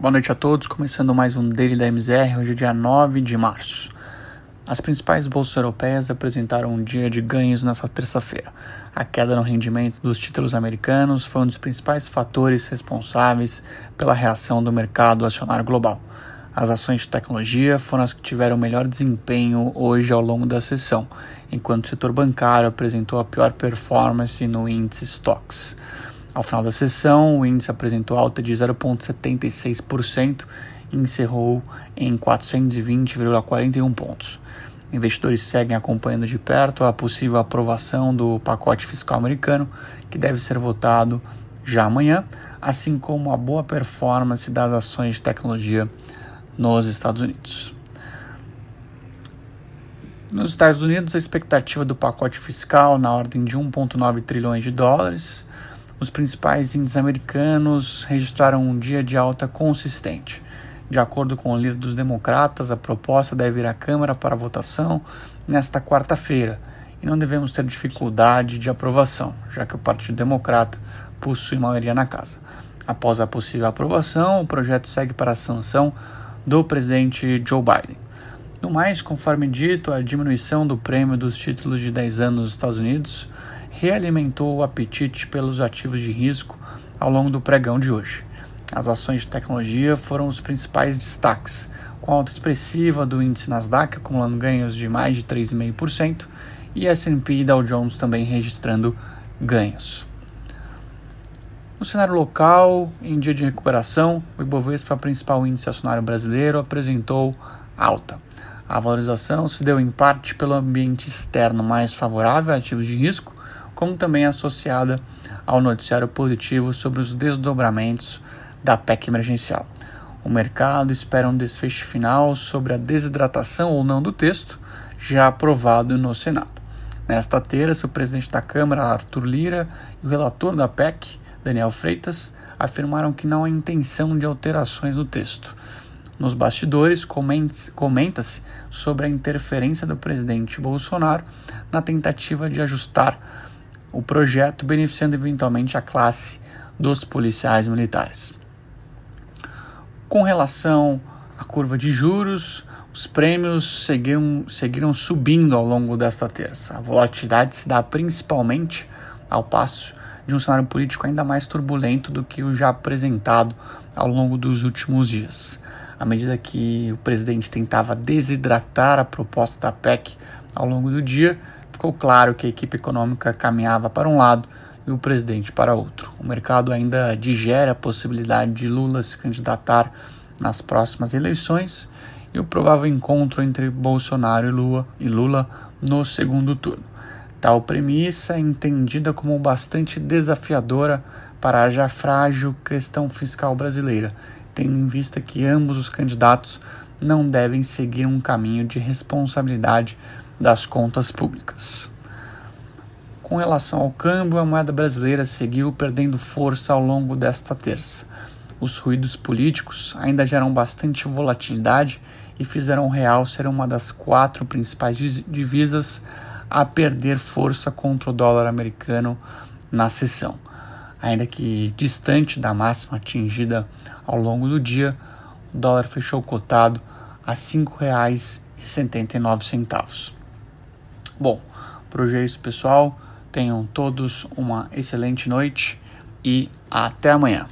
Boa noite a todos, começando mais um Daily da MZR, hoje é dia 9 de março. As principais bolsas europeias apresentaram um dia de ganhos nesta terça-feira. A queda no rendimento dos títulos americanos foi um dos principais fatores responsáveis pela reação do mercado acionário global. As ações de tecnologia foram as que tiveram melhor desempenho hoje ao longo da sessão, enquanto o setor bancário apresentou a pior performance no índice Stocks. Ao final da sessão, o índice apresentou alta de 0,76% e encerrou em 420,41 pontos. Investidores seguem acompanhando de perto a possível aprovação do pacote fiscal americano, que deve ser votado já amanhã, assim como a boa performance das ações de tecnologia nos Estados Unidos. Nos Estados Unidos, a expectativa do pacote fiscal na ordem de 1,9 trilhões de dólares os principais índices americanos registraram um dia de alta consistente. De acordo com o líder dos democratas, a proposta deve ir à Câmara para votação nesta quarta-feira e não devemos ter dificuldade de aprovação, já que o Partido Democrata possui maioria na casa. Após a possível aprovação, o projeto segue para a sanção do presidente Joe Biden. No mais, conforme dito, a diminuição do prêmio dos títulos de 10 anos nos Estados Unidos realimentou o apetite pelos ativos de risco ao longo do pregão de hoje. As ações de tecnologia foram os principais destaques, com alta expressiva do índice Nasdaq acumulando ganhos de mais de 3,5% e S&P e Dow Jones também registrando ganhos. No cenário local, em dia de recuperação, o Ibovespa, principal índice acionário brasileiro, apresentou alta. A valorização se deu em parte pelo ambiente externo mais favorável a ativos de risco, como também associada ao noticiário positivo sobre os desdobramentos da PEC emergencial. O mercado espera um desfecho final sobre a desidratação ou não do texto, já aprovado no Senado. Nesta terça, o presidente da Câmara, Arthur Lira, e o relator da PEC, Daniel Freitas, afirmaram que não há intenção de alterações no texto. Nos bastidores, comenta-se sobre a interferência do presidente Bolsonaro na tentativa de ajustar o projeto beneficiando eventualmente a classe dos policiais militares. Com relação à curva de juros, os prêmios seguiram, seguiram subindo ao longo desta terça. A volatilidade se dá principalmente ao passo de um cenário político ainda mais turbulento do que o já apresentado ao longo dos últimos dias. À medida que o presidente tentava desidratar a proposta da PEC ao longo do dia, ficou claro que a equipe econômica caminhava para um lado e o presidente para outro. O mercado ainda digere a possibilidade de Lula se candidatar nas próximas eleições e o provável encontro entre Bolsonaro e Lula, e Lula no segundo turno. Tal premissa é entendida como bastante desafiadora para a já frágil questão fiscal brasileira, tendo em vista que ambos os candidatos não devem seguir um caminho de responsabilidade das contas públicas. Com relação ao câmbio, a moeda brasileira seguiu perdendo força ao longo desta terça. Os ruídos políticos ainda geram bastante volatilidade e fizeram o real ser uma das quatro principais divisas a perder força contra o dólar americano na sessão. Ainda que distante da máxima atingida ao longo do dia, o dólar fechou cotado a R$ 5,79. Bom, hoje é pessoal. Tenham todos uma excelente noite e até amanhã.